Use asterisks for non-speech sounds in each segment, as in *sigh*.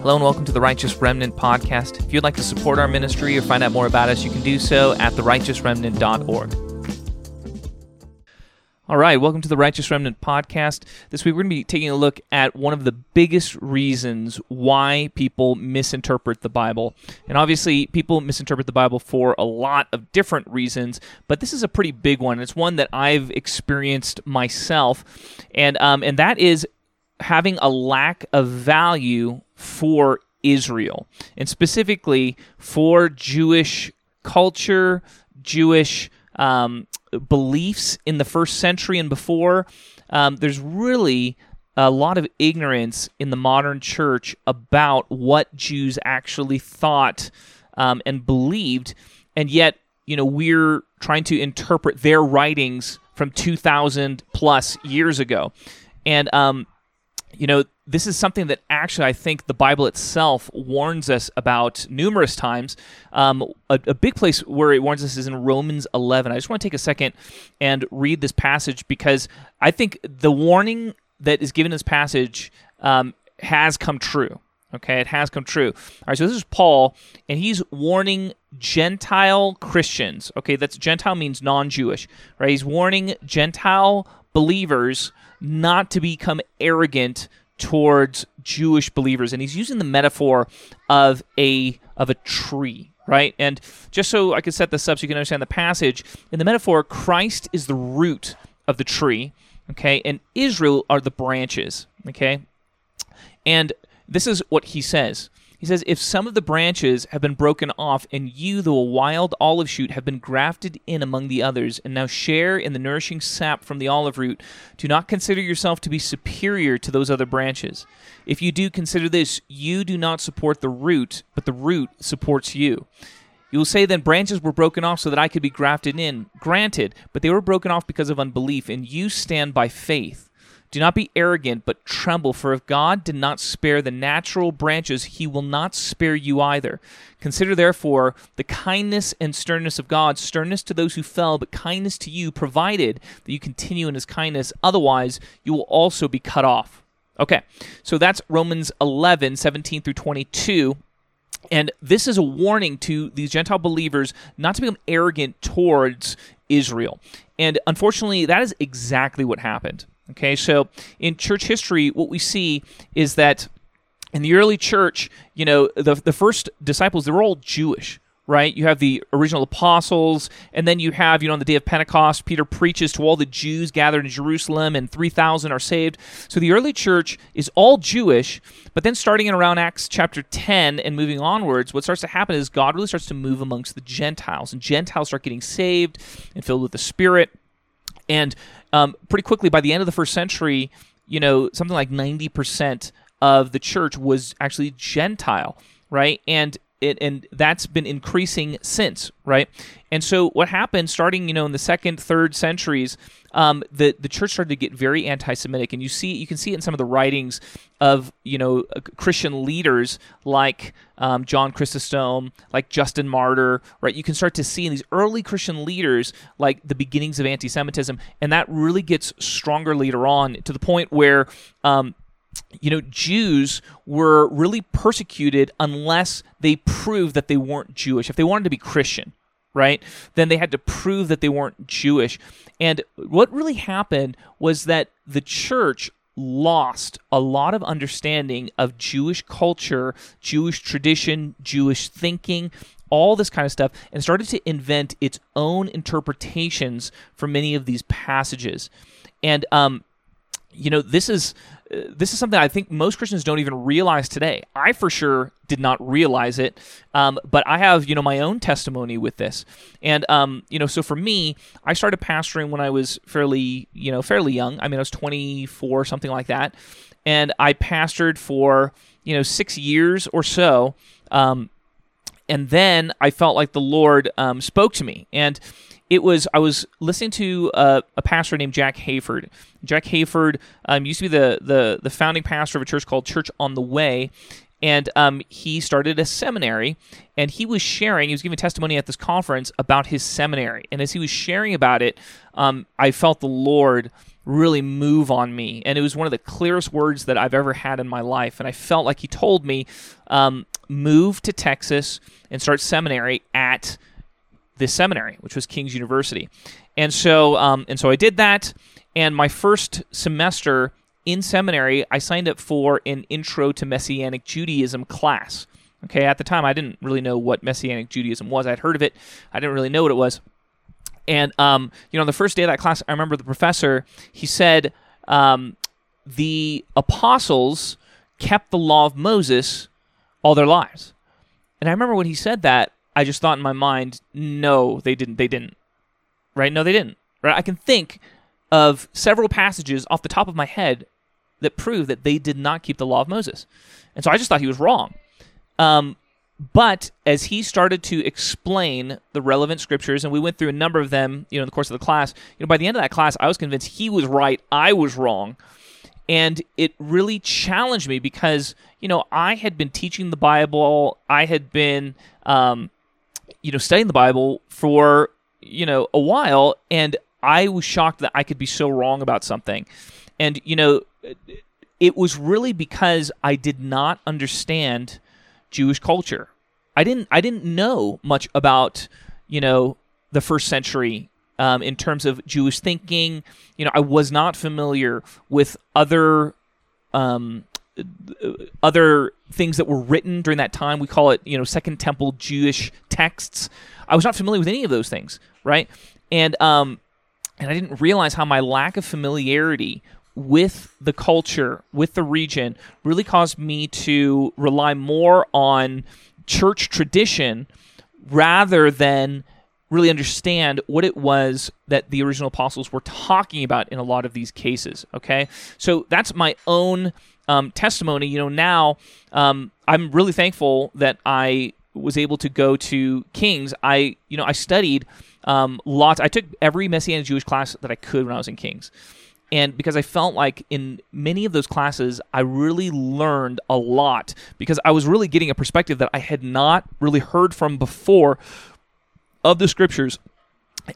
Hello and welcome to the Righteous Remnant podcast. If you'd like to support our ministry or find out more about us, you can do so at therighteousremnant.org. All right, welcome to the Righteous Remnant podcast. This week we're going to be taking a look at one of the biggest reasons why people misinterpret the Bible. And obviously, people misinterpret the Bible for a lot of different reasons, but this is a pretty big one. It's one that I've experienced myself, and um, and that is having a lack of value for Israel, and specifically for Jewish culture, Jewish um, beliefs in the first century and before. Um, there's really a lot of ignorance in the modern church about what Jews actually thought um, and believed, and yet you know we're trying to interpret their writings from 2,000 plus years ago, and um, you know, this is something that actually I think the Bible itself warns us about numerous times. Um, a, a, big place where it warns us is in Romans 11. I just want to take a second and read this passage because I think the warning that is given in this passage um, has come true. Okay, it has come true. All right, so this is Paul, and he's warning Gentile Christians. Okay, that's Gentile means non Jewish, right? He's warning Gentile believers not to become arrogant towards Jewish believers, and he's using the metaphor of a of a tree, right? And just so I can set this up so you can understand the passage, in the metaphor, Christ is the root of the tree, okay, and Israel are the branches, okay, and this is what he says. He says, If some of the branches have been broken off, and you, a wild olive shoot, have been grafted in among the others, and now share in the nourishing sap from the olive root, do not consider yourself to be superior to those other branches. If you do, consider this you do not support the root, but the root supports you. You will say then branches were broken off so that I could be grafted in. Granted, but they were broken off because of unbelief, and you stand by faith. Do not be arrogant, but tremble, for if God did not spare the natural branches, he will not spare you either. Consider therefore the kindness and sternness of God, sternness to those who fell, but kindness to you, provided that you continue in his kindness. Otherwise, you will also be cut off. Okay, so that's Romans 11, 17 through 22. And this is a warning to these Gentile believers not to become arrogant towards Israel. And unfortunately, that is exactly what happened. Okay, so in church history, what we see is that in the early church, you know, the, the first disciples, they were all Jewish, right? You have the original apostles, and then you have, you know, on the day of Pentecost, Peter preaches to all the Jews gathered in Jerusalem, and 3,000 are saved. So the early church is all Jewish, but then starting in around Acts chapter 10 and moving onwards, what starts to happen is God really starts to move amongst the Gentiles, and Gentiles start getting saved and filled with the Spirit. And um, pretty quickly, by the end of the first century, you know, something like 90% of the church was actually Gentile, right? And it, and that's been increasing since, right? And so what happened, starting you know in the second, third centuries, um, the the church started to get very anti-Semitic, and you see you can see it in some of the writings of you know uh, Christian leaders like um, John Chrysostom, like Justin Martyr, right? You can start to see in these early Christian leaders like the beginnings of anti-Semitism, and that really gets stronger later on to the point where. Um, you know, Jews were really persecuted unless they proved that they weren't Jewish. If they wanted to be Christian, right, then they had to prove that they weren't Jewish. And what really happened was that the church lost a lot of understanding of Jewish culture, Jewish tradition, Jewish thinking, all this kind of stuff, and started to invent its own interpretations for many of these passages. And, um, you know, this is this is something I think most Christians don't even realize today. I for sure did not realize it, um, but I have you know my own testimony with this, and um, you know so for me, I started pastoring when I was fairly you know fairly young. I mean I was 24 something like that, and I pastored for you know six years or so, um, and then I felt like the Lord um, spoke to me and it was I was listening to a, a pastor named Jack Hayford. Jack Hayford um, used to be the, the the founding pastor of a church called Church on the Way, and um, he started a seminary. And he was sharing, he was giving testimony at this conference about his seminary. And as he was sharing about it, um, I felt the Lord really move on me. And it was one of the clearest words that I've ever had in my life. And I felt like he told me, um, move to Texas and start seminary at this seminary, which was King's University. And so, um, and so I did that. And my first semester in seminary, I signed up for an Intro to Messianic Judaism class. Okay, at the time, I didn't really know what Messianic Judaism was. I'd heard of it, I didn't really know what it was. And um, you know, on the first day of that class, I remember the professor. He said um, the apostles kept the law of Moses all their lives. And I remember when he said that, I just thought in my mind, no, they didn't. They didn't. Right? No, they didn't. Right? I can think of several passages off the top of my head that prove that they did not keep the law of Moses. And so I just thought he was wrong. Um, but as he started to explain the relevant scriptures, and we went through a number of them, you know, in the course of the class, you know, by the end of that class, I was convinced he was right, I was wrong. And it really challenged me because, you know, I had been teaching the Bible, I had been, um, you know, studying the Bible for, you know, a while, and I was shocked that I could be so wrong about something. And, you know, it was really because I did not understand Jewish culture. I didn't I didn't know much about, you know, the first century um, in terms of Jewish thinking. You know, I was not familiar with other um, other things that were written during that time. We call it, you know, Second Temple Jewish texts. I was not familiar with any of those things, right? And um, and I didn't realize how my lack of familiarity with the culture, with the region, really caused me to rely more on church tradition rather than really understand what it was that the original apostles were talking about in a lot of these cases. Okay, so that's my own um, testimony. You know, now um, I'm really thankful that I was able to go to King's. I, you know, I studied um, lots. I took every Messianic Jewish class that I could when I was in King's and because I felt like in many of those classes, I really learned a lot because I was really getting a perspective that I had not really heard from before of the scriptures,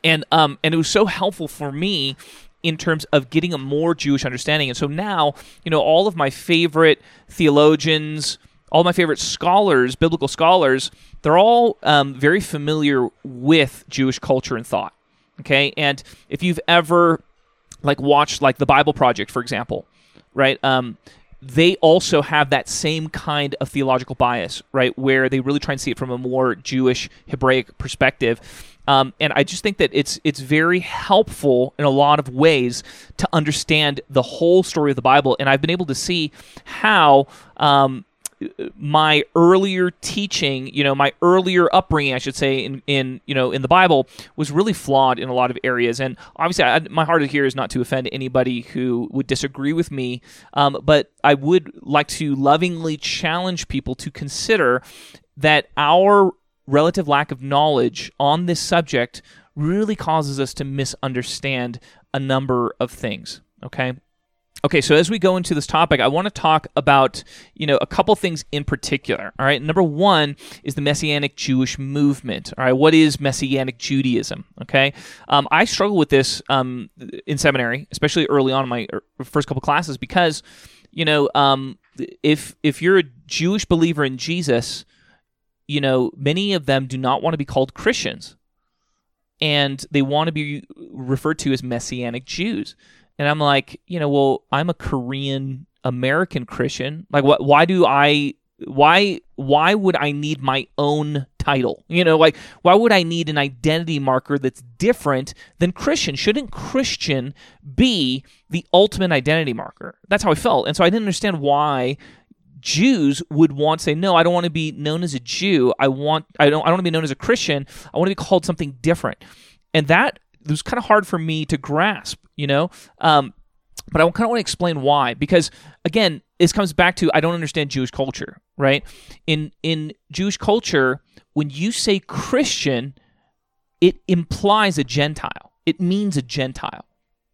and um, and it was so helpful for me in terms of getting a more Jewish understanding. And so now, you know, all of my favorite theologians, all my favorite scholars, biblical scholars, they're all um, very familiar with Jewish culture and thought. Okay, and if you've ever like watched like the Bible Project, for example, right? Um, they also have that same kind of theological bias, right, where they really try and see it from a more Jewish Hebraic perspective. Um, and I just think that it's it's very helpful in a lot of ways to understand the whole story of the Bible. And I've been able to see how um, my earlier teaching, you know, my earlier upbringing, I should say, in, in you know in the Bible was really flawed in a lot of areas. And obviously, I, my heart here is not to offend anybody who would disagree with me, um, but I would like to lovingly challenge people to consider that our relative lack of knowledge on this subject really causes us to misunderstand a number of things. Okay. Okay, so as we go into this topic, I want to talk about, you know, a couple things in particular. All right, number one is the Messianic Jewish movement. All right, what is Messianic Judaism? Okay, um, I struggle with this um, in seminary, especially early on in my er, first couple classes, because, you know, um, if if you're a Jewish believer in Jesus, you know, many of them do not want to be called Christians, and they want to be referred to as Messianic Jews. And I'm like, you know, well, I'm a Korean American Christian. Like, what? Why do I? Why? Why would I need my own title? You know, like, why would I need an identity marker that's different than Christian? Shouldn't Christian be the ultimate identity marker? That's how I felt, and so I didn't understand why Jews would want to say, no, I don't want to be known as a Jew. I want I don't I don't want to be known as a Christian. I want to be called something different. And that was kind of hard for me to grasp, you know. Um, but I kind of want to explain why, because again, this comes back to I don't understand Jewish culture, right? In in Jewish culture, when you say Christian, it implies a Gentile. It means a Gentile,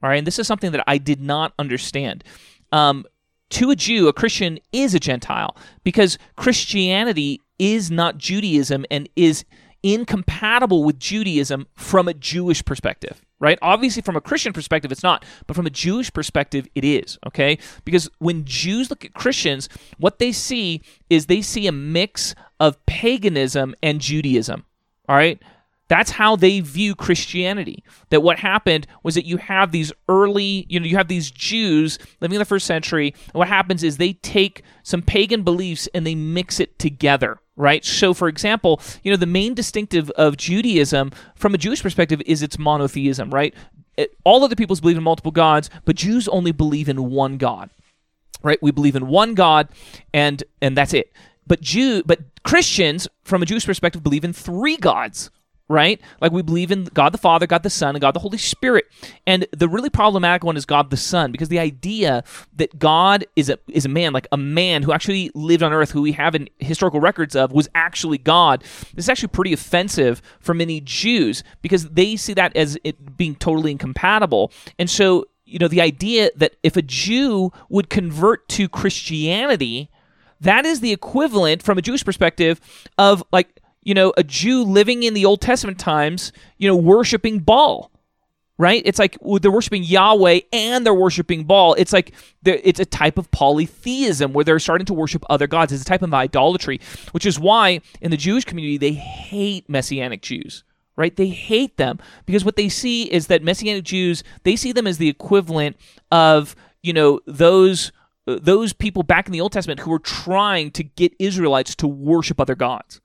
all right. And this is something that I did not understand. Um, to a Jew, a Christian is a Gentile because Christianity is not Judaism and is incompatible with Judaism from a Jewish perspective, right? Obviously, from a Christian perspective, it's not, but from a Jewish perspective, it is, okay? Because when Jews look at Christians, what they see is they see a mix of paganism and Judaism, all right? That's how they view Christianity. That what happened was that you have these early, you know, you have these Jews living in the first century. And what happens is they take some pagan beliefs and they mix it together, right? So, for example, you know, the main distinctive of Judaism from a Jewish perspective is its monotheism, right? It, all other peoples believe in multiple gods, but Jews only believe in one God, right? We believe in one God, and and that's it. But Jew, but Christians, from a Jewish perspective, believe in three gods, right? Like we believe in God the Father, God the Son, and God the Holy Spirit. And the really problematic one is God the Son, because the idea that God is a is a man, like a man who actually lived on earth, who we have in historical records of, was actually God. This is actually pretty offensive for many Jews because they see that as it being totally incompatible. And so, you know, the idea that if a Jew would convert to Christianity, that is the equivalent from a Jewish perspective of like you know, a Jew living in the Old Testament times, you know, worshiping Baal, right? It's like they're worshiping Yahweh and they're worshiping Baal. It's like it's a type of polytheism where they're starting to worship other gods. It's a type of idolatry, which is why in the Jewish community they hate Messianic Jews. Right? They hate them because what they see is that Messianic Jews, they see them as the equivalent of, you know, those those people back in the Old Testament who were trying to get Israelites to worship other gods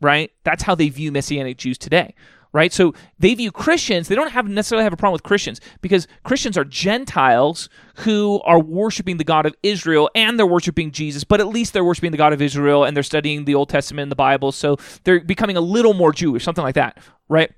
right? That's how they view Messianic Jews today, right? So they view Christians, they don't have necessarily have a problem with Christians because Christians are Gentiles who are worshiping the God of Israel and they're worshiping Jesus, but at least they're worshiping the God of Israel and they're studying the Old Testament and the Bible, so they're becoming a little more Jewish, something like that, right?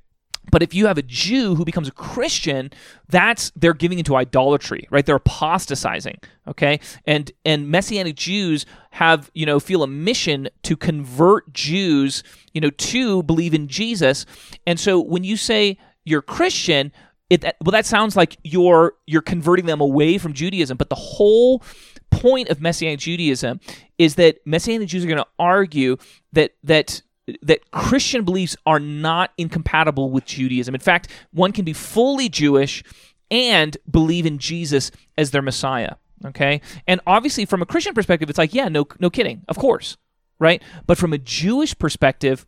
But if you have a Jew who becomes a Christian, that's they're giving into idolatry, right? They're apostatizing, okay? And and messianic Jews have, you know, feel a mission to convert Jews, you know, to believe in Jesus. And so when you say you're Christian, it well that sounds like you're you're converting them away from Judaism, but the whole point of messianic Judaism is that messianic Jews are going to argue that that that Christian beliefs are not incompatible with Judaism. In fact, one can be fully Jewish and believe in Jesus as their Messiah. Okay, and obviously, from a Christian perspective, it's like, yeah, no, no kidding, of course, right? But from a Jewish perspective,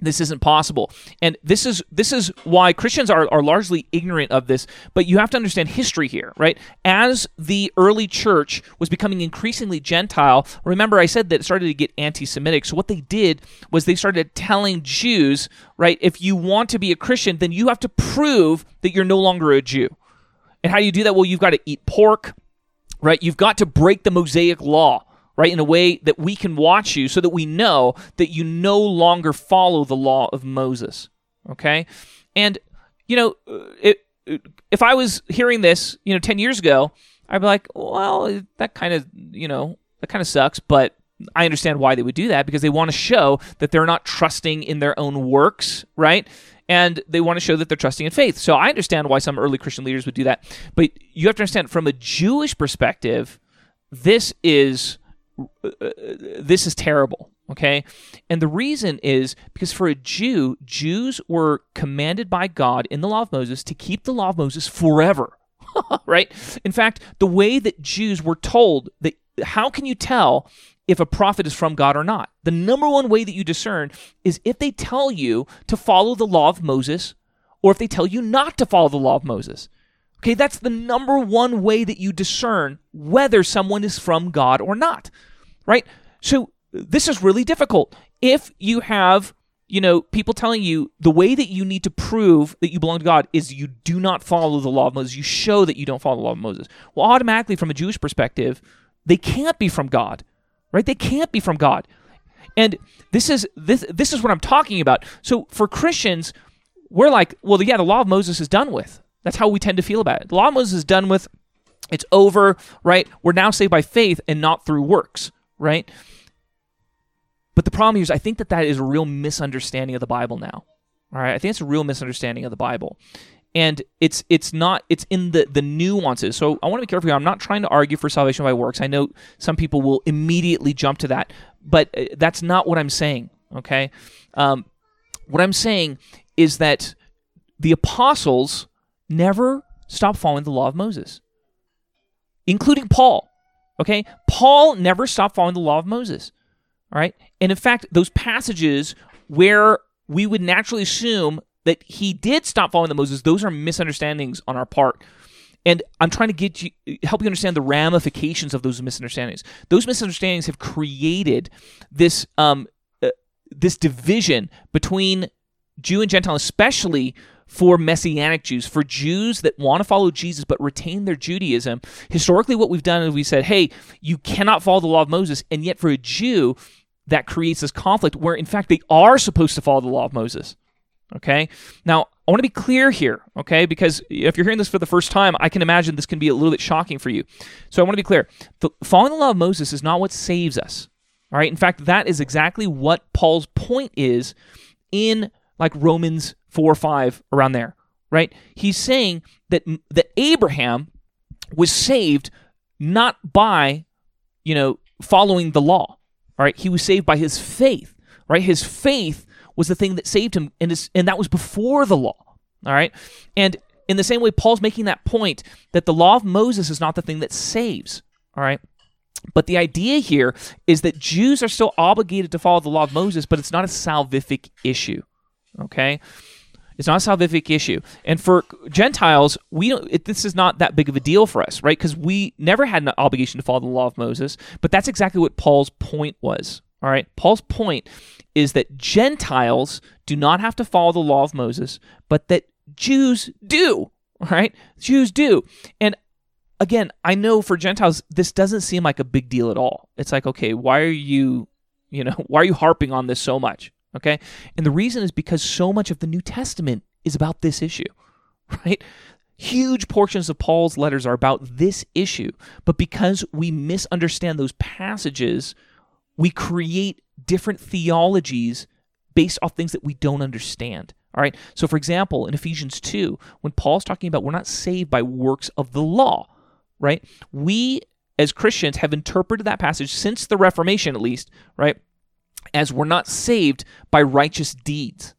this isn't possible. And this is this is why christians are, are largely ignorant of this but you have to understand history here right? As the early church was becoming increasingly gentile remember i said that it started to get anti-semitic. So what they did was they started telling jews right if you want to be a christian then you have to prove that you're no longer a jew. And how do you do that? Well you've got to eat pork right? You've got to break the mosaic law right, in a way that we can watch you so that we know that you no longer follow the law of Moses. Okay? And, you know, uh, it, uh, if I was hearing this, you know, 10 years ago, I'd be like, well, that kind of, you know, that kind of sucks, but I understand why they would do that because they want to show that they're not trusting in their own works, right? And they want to show that they're trusting in faith. So I understand why some early Christian leaders would do that. But you have to understand from a Jewish perspective, this is this is terrible. Okay. And the reason is because for a Jew, Jews were commanded by God in the law of Moses to keep the law of Moses forever. *laughs* right? In fact, the way that Jews were told that how can you tell if a prophet is from God or not? The number one way that you discern is if they tell you to follow the law of Moses or if they tell you not to follow the law of Moses. Okay, that's the number one way that you discern whether someone is from God or not right? So this is really difficult. If you have, you know, people telling you the way that you need to prove that you belong to God is you do not follow the law of Moses, you show that you don't follow the law of Moses. Well, automatically, from a Jewish perspective, they can't be from God, right? They can't be from God. And this is this this is what I'm talking about. So for Christians, we're like, well, yeah, the law of Moses is done with. That's how we tend to feel about it. The law of Moses is done with. It's over, right? We're now saved by faith and not through works right? But the problem is, I think that that is a real misunderstanding of the Bible now. All right, I think it's a real misunderstanding of the Bible, and it's it's not it's in the the nuances. So I want to be careful here. I'm not trying to argue for salvation by works. I know some people will immediately jump to that, but uh, that's not what I'm saying. Okay, um, What I'm saying is that the apostles never stopped following the law of Moses, including Paul. Okay? Paul never stopped following the law of Moses. All right? And in fact, those passages where we would naturally assume that he did stop following the Moses, those are misunderstandings on our part. And I'm trying to get you help you understand the ramifications of those misunderstandings. Those misunderstandings have created this um, uh, this division between Jew and Gentile, especially for Messianic Jews, for Jews that want to follow Jesus but retain their Judaism. Historically, what we've done is we said, hey, you cannot follow the law of Moses. And yet, for a Jew, that creates this conflict where, in fact, they are supposed to follow the law of Moses. Okay? Now, I want to be clear here, okay? Because if you're hearing this for the first time, I can imagine this can be a little bit shocking for you. So I want to be clear. The, following the law of Moses is not what saves us. All right? In fact, that is exactly what Paul's point is in like Romans 4 or 5 around there, right? He's saying that that Abraham was saved not by, you know, following the law. Right? He was saved by his faith, right? His faith was the thing that saved him, and, his, and that was before the law. All right? And in the same way, Paul's making that point that the law of Moses is not the thing that saves. All right? But the idea here is that Jews are still obligated to follow the law of Moses, but it's not a salvific issue. Okay? It's not a salvific issue. And for Gentiles, we don't, it, this is not that big of a deal for us, right? Because we never had an obligation to follow the law of Moses. But that's exactly what Paul's point was. All right? Paul's point is that Gentiles do not have to follow the law of Moses, but that Jews do. Right? Jews do. And again, I know for Gentiles, this doesn't seem like a big deal at all. It's like, okay, why are you, you know, *laughs* why are you harping on this so much? Okay. And the reason is because so much of the New Testament is about this issue, *laughs* right? Huge portions of Paul's letters are about this issue. But because we misunderstand those passages, we create different theologies based off things that we don't understand. All right. So, for example, in Ephesians 2, when Paul's talking about we're not saved by works of the law, right? We as Christians have interpreted that passage since the Reformation, at least, right? As we're not saved by righteous deeds.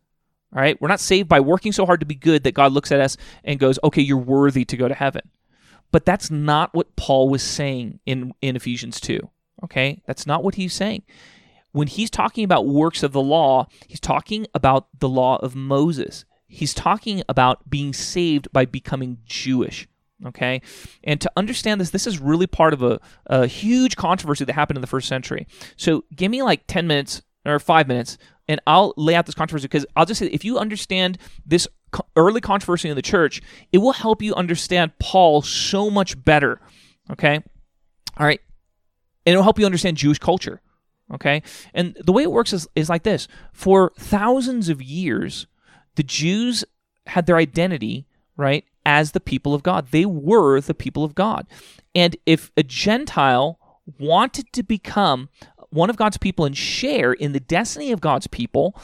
All right. We're not saved by working so hard to be good that God looks at us and goes, okay, you're worthy to go to heaven. But that's not what Paul was saying in, in Ephesians 2. Okay. That's not what he's saying when he's talking about works of the law, he's talking about the law of Moses. He's talking about being saved by becoming Jewish. Okay. And to understand this, this is really part of a, a huge controversy that happened in the first century. So give me like 10 minutes or five minutes and I'll lay out this controversy because I'll just say if you understand this early controversy in the church, it will help you understand Paul so much better. Okay. All right. And it'll help you understand Jewish culture. Okay? And the way it works is, is like this for thousands of years, the Jews had their identity, right, as the people of God. They were the people of God. And if a Gentile wanted to become one of God's people and share in the destiny of God's people,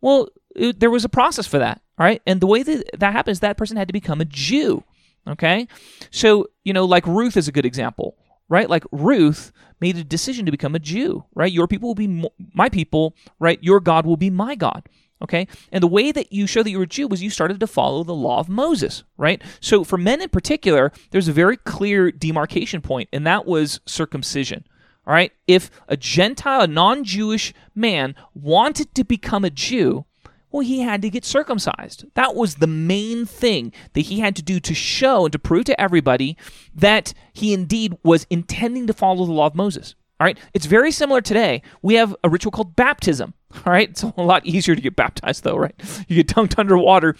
well, it, there was a process for that, right? And the way that that happens, that person had to become a Jew. Okay? So, you know, like Ruth is a good example right? Like Ruth made a decision to become a Jew, right? Your people will be my people, right? Your God will be my God. Okay? And the way that you show that you're a Jew was you started to follow the law of Moses, right? So for men in particular, there's a very clear demarcation point, and that was circumcision. All right? If a Gentile, a non Jewish man wanted to become a Jew, well, he had to get circumcised. That was the main thing that he had to do to show and to prove to everybody that he indeed was intending to follow the law of Moses. All right, it's very similar today. We have a ritual called baptism. All right, it's *laughs* a lot easier to get baptized, though, right? You get dunked underwater.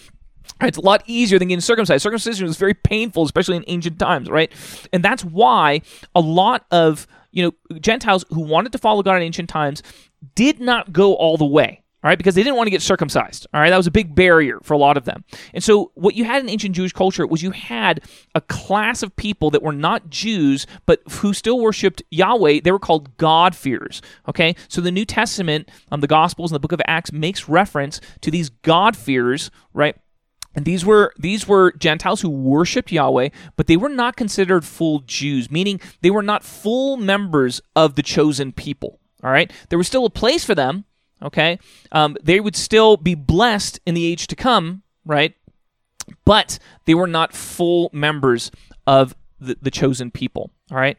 It's a lot easier than getting circumcised. Circumcision was very painful, especially in ancient times, right? And that's why a lot of you know Gentiles who wanted to follow God in ancient times did not go all the way all right, because they didn't want to get circumcised. All right, that was a big barrier for a lot of them. And so, what you had in ancient Jewish culture was you had a class of people that were not Jews, but who still worshipped Yahweh. They were called God-fearers. Okay, so the New Testament, um, the Gospels, and the Book of Acts makes reference to these God-fearers, right? And these were these were Gentiles who worshipped Yahweh, but they were not considered full Jews, meaning they were not full members of the chosen people. All right, there was still a place for them Okay, um, they would still be blessed in the age to come, right? But they were not full members of the, the chosen people. All right,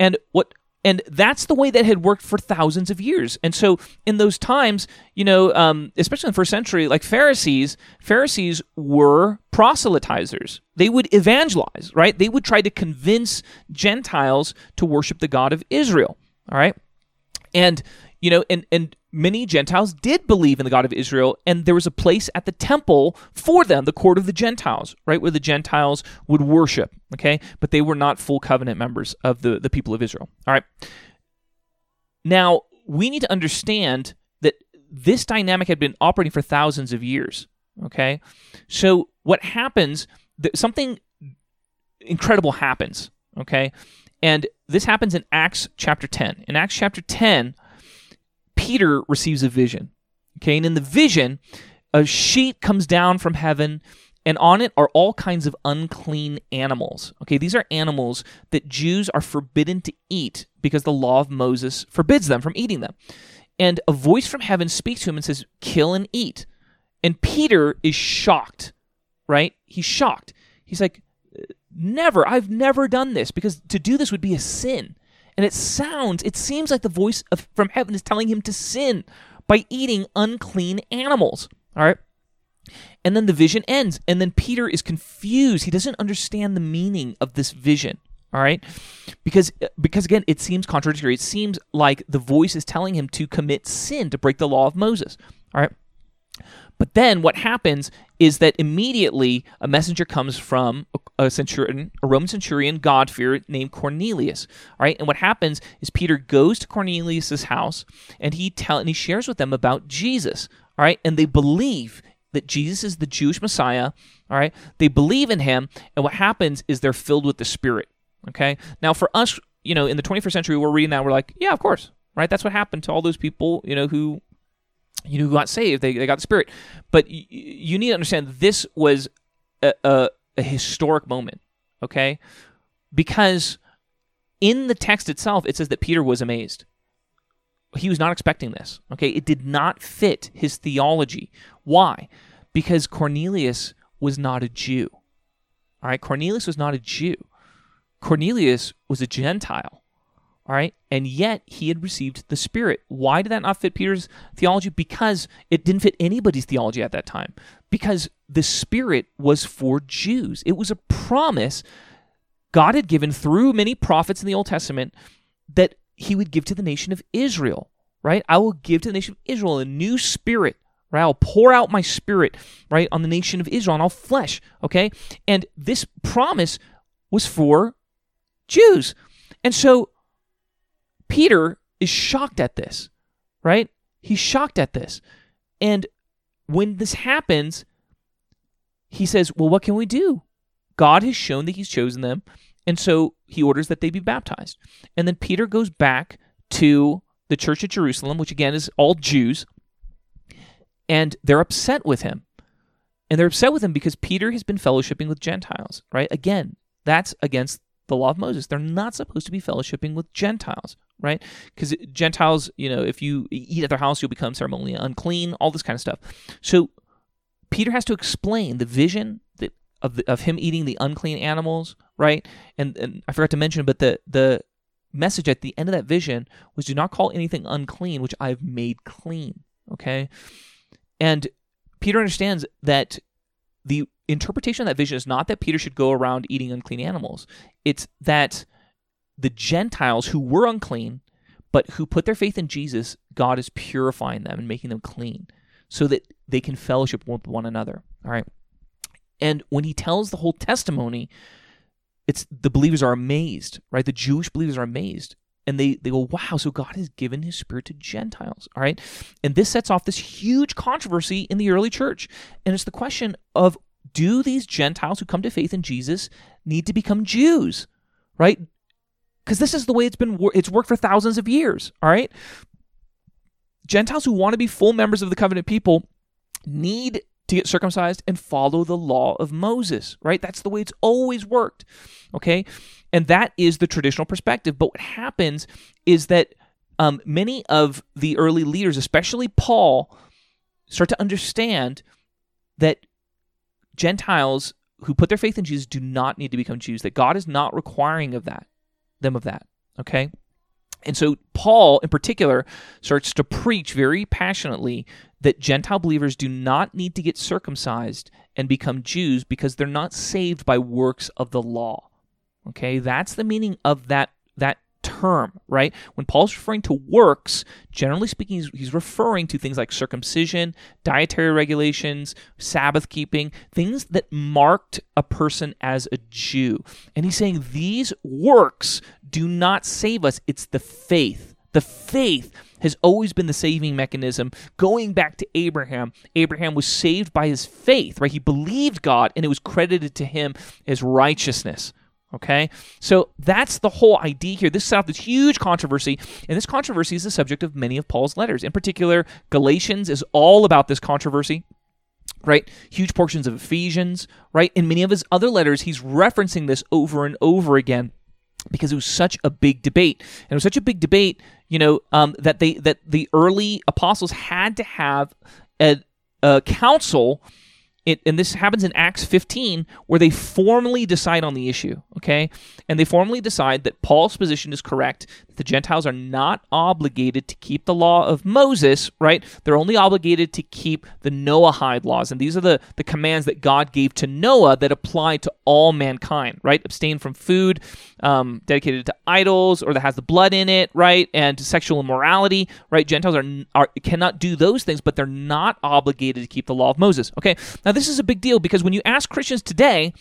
and what and that's the way that had worked for thousands of years. And so, in those times, you know, um, especially in the first century, like Pharisees, Pharisees were proselytizers. They would evangelize, right? They would try to convince Gentiles to worship the God of Israel. All right, and you know, and and many Gentiles did believe in the God of Israel, and there was a place at the temple for them, the court of the Gentiles, right, where the Gentiles would worship. Okay, but they were not full covenant members of the the people of Israel. All right. Now we need to understand that this dynamic had been operating for thousands of years. Okay, so what happens? Something incredible happens. Okay, and this happens in Acts chapter ten. In Acts chapter ten Peter receives a vision. Okay, and in the vision, a sheet comes down from heaven, and on it are all kinds of unclean animals. Okay, these are animals that Jews are forbidden to eat because the law of Moses forbids them from eating them. And a voice from heaven speaks to him and says, Kill and eat. And Peter is shocked, right? He's shocked. He's like, Never, I've never done this because to do this would be a sin. And it sounds, it seems like the voice of, from heaven is telling him to sin by eating unclean animals. All right. And then the vision ends. And then Peter is confused. He doesn't understand the meaning of this vision. All right. Because, because again, it seems contradictory. It seems like the voice is telling him to commit sin, to break the law of Moses. All right. But then what happens is that immediately a messenger comes from a, centurion, a Roman centurion, God-fearer named Cornelius. All right, and what happens is Peter goes to Cornelius's house and he tell and he shares with them about Jesus. All right, and they believe that Jesus is the Jewish Messiah. All right, they believe in him, and what happens is they're filled with the Spirit. Okay, now for us, you know, in the 21st century, we're reading that, we're like, yeah, of course, right? That's what happened to all those people, you know, who you who got saved. They, they got the Spirit. But y- you need to understand this was a, a, a historic moment, okay? Because in the text itself, it says that Peter was amazed. He was not expecting this, okay? It did not fit his theology. Why? Because Cornelius was not a Jew. All right, Cornelius was not a Jew. Cornelius was a Gentile. All right. And yet he had received the Spirit. Why did that not fit Peter's theology? Because it didn't fit anybody's theology at that time. Because the Spirit was for Jews. It was a promise God had given through many prophets in the Old Testament that he would give to the nation of Israel. Right? I will give to the nation of Israel a new spirit. Right? I'll pour out my spirit, right, on the nation of Israel, on all flesh. Okay? And this promise was for Jews. And so Peter is shocked at this, right? He's shocked at this. And when this happens, he says, Well, what can we do? God has shown that he's chosen them. And so he orders that they be baptized. And then Peter goes back to the church at Jerusalem, which again is all Jews, and they're upset with him. And they're upset with him because Peter has been fellowshipping with Gentiles, right? Again, that's against the law of Moses. They're not supposed to be fellowshipping with Gentiles, right? Because Gentiles, you know, if you eat at their house, you'll become ceremonially unclean, all this kind of stuff. So Peter has to explain the vision that of the, of him eating the unclean animals, right? And and I forgot to mention, but the the message at the end of that vision was do not call anything unclean which I have made clean. Okay? And Peter understands that the interpretation of that vision is not that Peter should go around eating unclean animals. It's that the Gentiles who were unclean, but who put their faith in Jesus, God is purifying them and making them clean so that they can fellowship with one another. All right. And when he tells the whole testimony, it's the believers are amazed, right? The Jewish believers are amazed. And they, they go, wow, so God has given his spirit to Gentiles. All right. And this sets off this huge controversy in the early church. And it's the question of do these Gentiles who come to faith in Jesus need to become Jews? Right? Because this is the way it's been it's worked for thousands of years all right? Gentiles who want to be full members of the covenant people need to get circumcised and follow the law of moses right? That's the way it's always worked okay? And that is the traditional perspective. But what happens is that um, many of the early leaders, especially Paul, start to understand that Gentiles who put their faith in Jesus do not need to become Jews, that God is not requiring of that, them of that. Okay? And so Paul, in particular, starts to preach very passionately that Gentile believers do not need to get circumcised and become Jews because they're not saved by works of the law. Okay, that's the meaning of that term, right? When Paul's referring to works, generally speaking, he's, he's, referring to things like circumcision, dietary regulations, Sabbath keeping, things that marked a person as a Jew. And he's saying these works do not save us, it's the faith. The faith has always been the saving mechanism. Going back to Abraham, Abraham was saved by his faith, right? He believed God and it was credited to him as righteousness. Okay? So that's the whole idea here. This off this huge controversy, and this controversy is the subject of many of Paul's letters. In particular, Galatians is all about this controversy right? Huge portions of Ephesians, right? In many of his other letters, he's referencing this over and over again because it was such a big debate, and it was such a big debate, you know, um, that they that the early apostles had to have a, a council it, and this happens in Acts 15, where they formally decide on the issue, okay? And they formally decide that Paul's position is correct, that the Gentiles are not obligated to keep the law of Moses, right? They're only obligated to keep the Noahide laws. And these are the, the commands that God gave to Noah that apply to all mankind, right? Abstain from food um, dedicated to idols or that has the blood in it, right? And to sexual immorality, right? Gentiles are, are cannot do those things, but they're not obligated to keep the law of Moses, okay? Now, this is a big deal because when you ask Christians today,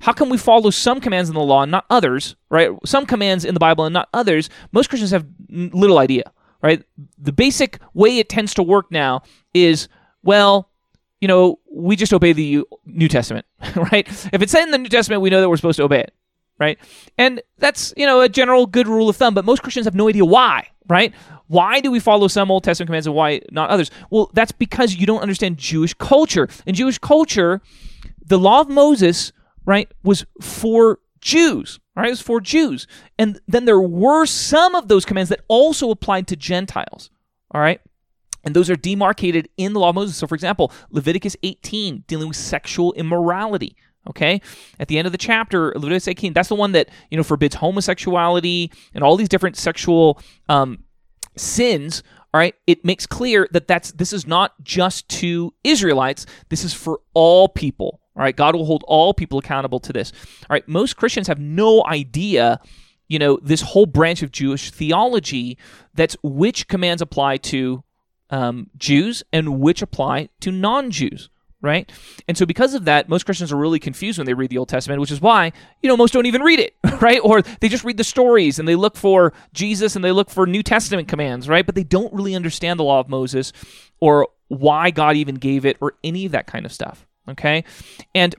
how come we follow some commands in the law and not others, right? Some commands in the Bible and not others, most Christians have little idea, right? The basic way it tends to work now is, well, you know, we just obey the New Testament, *laughs* right? If it's in the New Testament, we know that we're supposed to obey it, right? And that's, you know, a general good rule of thumb, but most Christians have no idea why, right? Why do we follow some Old Testament commands and why not others? Well, that's because you don't understand Jewish culture. In Jewish culture, the law of Moses, right, was for Jews, right? It was for Jews. And then there were some of those commands that also applied to Gentiles, all right? And those are demarcated in the law of Moses. So, for example, Leviticus 18, dealing with sexual immorality. Okay, at the end of the chapter, Leviticus 18, that's the one that you know forbids homosexuality and all these different sexual um, sins all right? It makes clear that that's this is not just to israelites. This is for all people all right? God will hold all people accountable to this. All right most christians have no idea you know this whole branch of jewish theology that's which commands apply to um, jews and which apply to non-jews right? And so because of that, most Christians are really confused when they read the Old Testament, which is why, you know, most don't even read it, *laughs* right? Or they just read the stories and they look for Jesus and they look for New Testament commands, right? But they don't really understand the law of Moses or why God even gave it or any of that kind of stuff, okay? And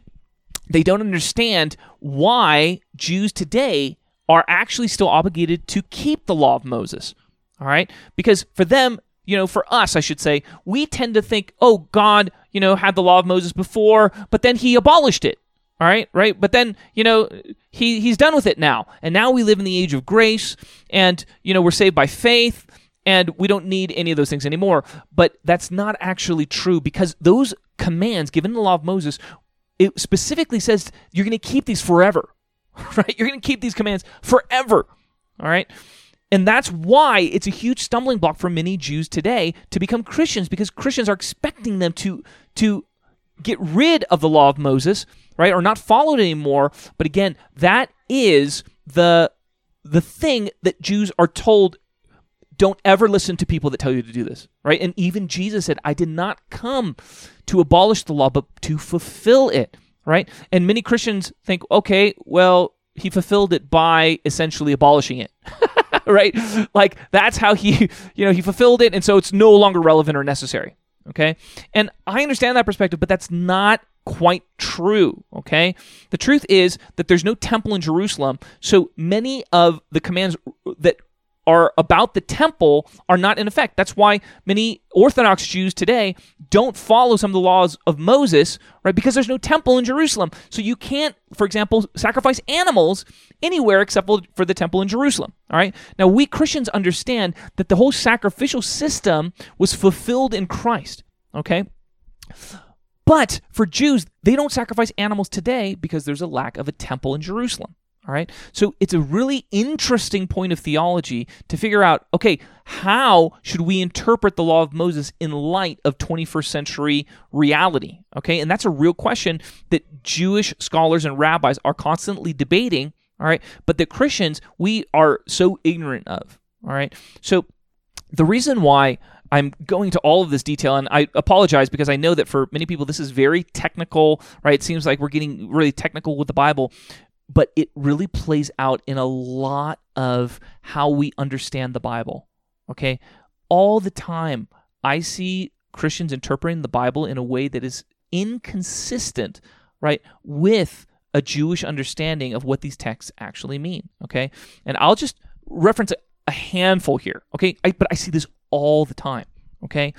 they don't understand why Jews today are actually still obligated to keep the law of Moses. All right? Because for them, you know, for us, I should say, we tend to think, oh, God, you know, had the law of Moses before, but then he abolished it. All right, right? But then, you know, he he's done with it now. And now we live in the age of grace and, you know, we're saved by faith and we don't need any of those things anymore. But that's not actually true because those commands given in the law of Moses it specifically says you're going to keep these forever. *laughs* Right? You're going to keep these commands forever. All right? And that's why it's a huge stumbling block for many Jews today to become Christians because Christians are expecting them to to get rid of the law of Moses, right? Or not follow it anymore. But again, that is the the thing that Jews are told don't ever listen to people that tell you to do this, right? And even Jesus said, I did not come to abolish the law, but to fulfill it, right? And many Christians think, okay, well, he fulfilled it by essentially abolishing it. *laughs* *laughs* right? Like that's how he, *laughs* you know, he fulfilled it, and so it's no longer relevant or necessary. Okay, and I understand that perspective, but that's not quite true. Okay, the truth is that there's no temple in Jerusalem, so many of the commands that are about the temple are not in effect. That's why many Orthodox Jews today don't follow some of the laws of Moses, right? Because there's no temple in Jerusalem. So you can't, for example, sacrifice animals anywhere except for the temple in Jerusalem. All right. Now, we Christians understand that the whole sacrificial system was fulfilled in Christ. Okay. But for Jews, they don't sacrifice animals today because there's a lack of a temple in Jerusalem. All right. So it's a really interesting point of theology to figure out okay, how should we interpret the law of Moses in light of 21st century reality? Okay. And that's a real question that Jewish scholars and rabbis are constantly debating. All right. But that Christians, we are so ignorant of. All right. So the reason why I'm going to all of this detail, and I apologize because I know that for many people this is very technical, right? It seems like we're getting really technical with the Bible but it really plays out in a lot of how we understand the Bible. Okay? All the time, I see Christians interpreting the Bible in a way that is inconsistent, right, with a Jewish understanding of what these texts actually mean. Okay? And I'll just reference a, handful here. Okay? I, but I see this all the time. Okay?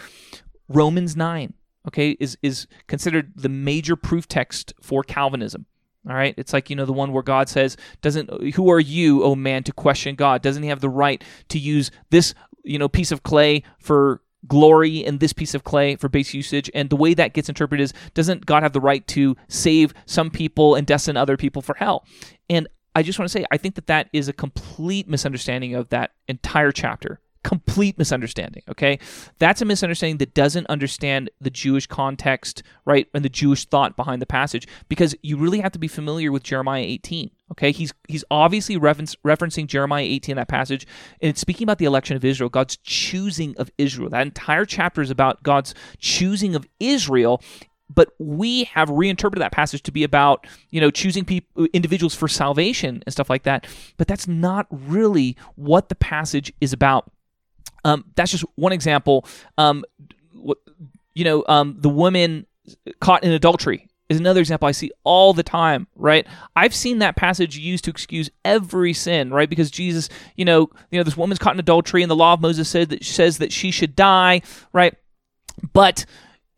Romans 9 okay is is considered the major proof text for calvinism all right. It's like, you know, the one where God says, doesn't, who are you, oh man, to question God? Doesn't he have the right to use this, you know, piece of clay for glory and this piece of clay for base usage? And the way that gets interpreted is, doesn't God have the right to save some people and destine other people for hell? And I just want to say, I think that that is a complete misunderstanding of that entire chapter complete misunderstanding okay? That's a misunderstanding that doesn't understand the jewish context right and the jewish thought behind the passage because you really have to be familiar with jeremiah 18 okay? He's he's obviously reference, referencing jeremiah 18 that passage and it's speaking about the election of israel god's choosing of israel. That entire chapter is about god's choosing of israel but we have reinterpreted that passage to be about you know choosing people individuals for salvation and stuff like that but that's not really what the passage is about um, that's just one example. Um, you know, um, the woman caught in adultery is another example I see all the time, right? I've seen that passage used to excuse every sin, right? Because Jesus, you know, you know, this woman's caught in adultery, and the law of Moses said that says that she should die, right? But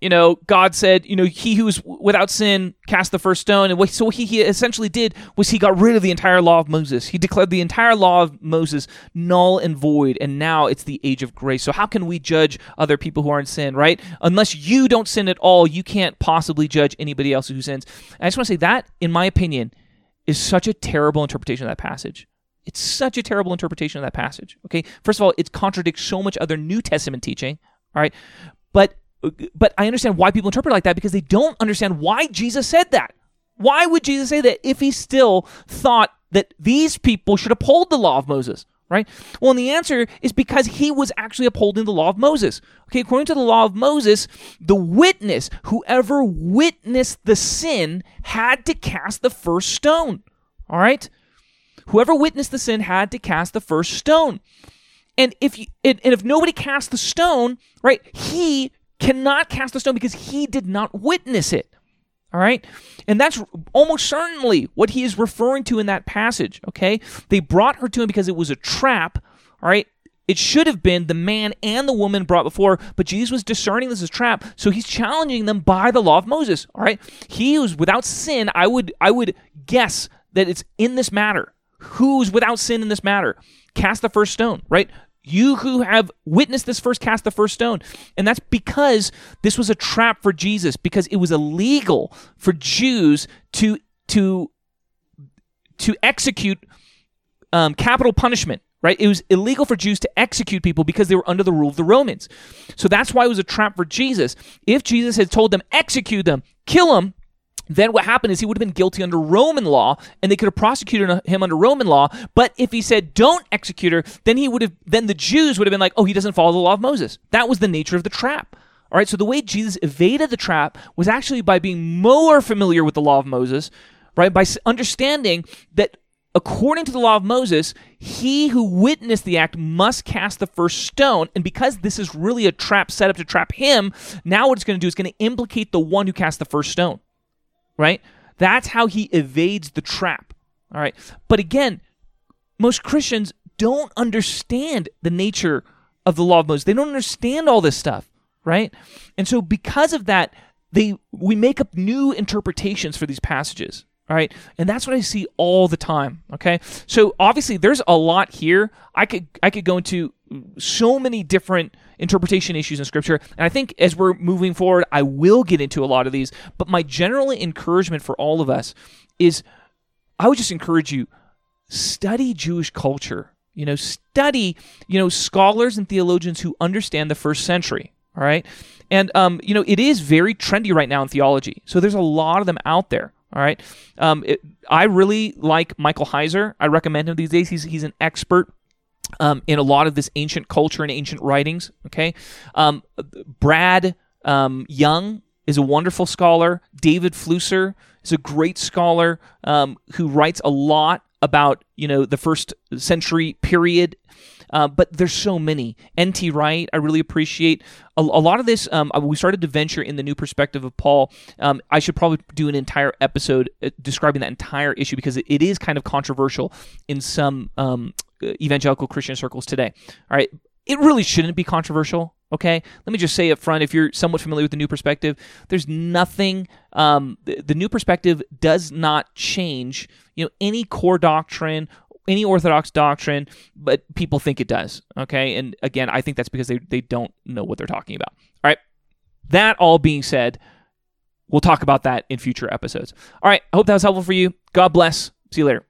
you know, God said, you know, he who is without sin cast the first stone. And so what he, he essentially did was he got rid of the entire law of Moses. He declared the entire law of Moses null and void. And now it's the age of grace. So how can we judge other people who are in sin, right? Unless you don't sin at all, you can't possibly judge anybody else who sins. And I just want to say that, in my opinion, is such a terrible interpretation of that passage. It's such a terrible interpretation of that passage. Okay. First of all, it contradicts so much other New Testament teaching. All right. But but I understand why people interpret like that because they don't understand why Jesus said that. Why would Jesus say that if he still thought that these people should uphold the law of Moses? Right? Well, and the answer is because he was actually upholding the law of Moses. Okay, according to the law of Moses, the witness, whoever witnessed the sin, had to cast the first stone. All right? Whoever witnessed the sin had to cast the first stone. And if you, and, and if nobody cast the stone, right, he cannot cast a stone because he did not witness it. All right? And that's almost certainly what he is referring to in that passage, okay? They brought her to him because it was a trap, all right? It should have been the man and the woman brought before, but Jesus was discerning this as a trap, so he's challenging them by the law of Moses. All right, he who's without sin, I would I would guess that it's in this matter. Who's without sin in this matter? Cast the first stone. Right, you who have witnessed this first cast the first stone. And that's because this was a trap for Jesus, because it was illegal for Jews to to to execute um, capital punishment. Right? It was illegal for Jews to execute people because they were under the rule of the Romans. So that's why it was a trap for Jesus. If Jesus had told them, execute them, kill them, then what happened is he would have been guilty under Roman law, and they could have prosecuted him under Roman law. But if he said don't execute her, then he would have then the Jews would have been like, oh, he doesn't follow the law of Moses. That was the nature of the trap. All right, so the way Jesus evaded the trap was actually by being more familiar with the law of Moses, right? By understanding that according to the law of Moses, he who witnessed the act must cast the first stone. And because this is really a trap set up to trap him, now what it's going to do is going to implicate the one who cast the first stone right? That's how he evades the trap. All right. But again, most Christians don't understand the nature of the law of Moses. They don't understand all this stuff, right? And so because of that, they we make up new interpretations for these passages. All right. And that's what I see all the time. Okay. So obviously there's a lot here. I could I could go into so many different interpretation issues in scripture. And I think as we're moving forward, I will get into a lot of these. But my general encouragement for all of us is I would just encourage you study Jewish culture. You know, study, you know, scholars and theologians who understand the first century. All right. And, um, you know, it is very trendy right now in theology. So there's a lot of them out there. All right. Um, it, I really like Michael Heiser. I recommend him these days. He's, he's an expert um, in a lot of this ancient culture and ancient writings. Okay. Um, Brad um, Young is a wonderful scholar. David Flusser is a great scholar um, who writes a lot about you know the first century period uh, but there's so many. N.T. Wright, I really appreciate. A, a lot of this, um, we started to venture in the new perspective of Paul. Um, I should probably do an entire episode uh, describing that entire issue because it, it is kind of controversial in some um, evangelical Christian circles today. All right. It really shouldn't be controversial. Okay, let me just say up front, if you're somewhat familiar with the new perspective, there's nothing. Um, the, the new perspective does not change, you know, any core doctrine any orthodox doctrine, but people think it does. Okay. And again, I think that's because they, they don't know what they're talking about. All right. That all being said, we'll talk about that in future episodes. All right. I hope that was helpful for you. God bless. See you later.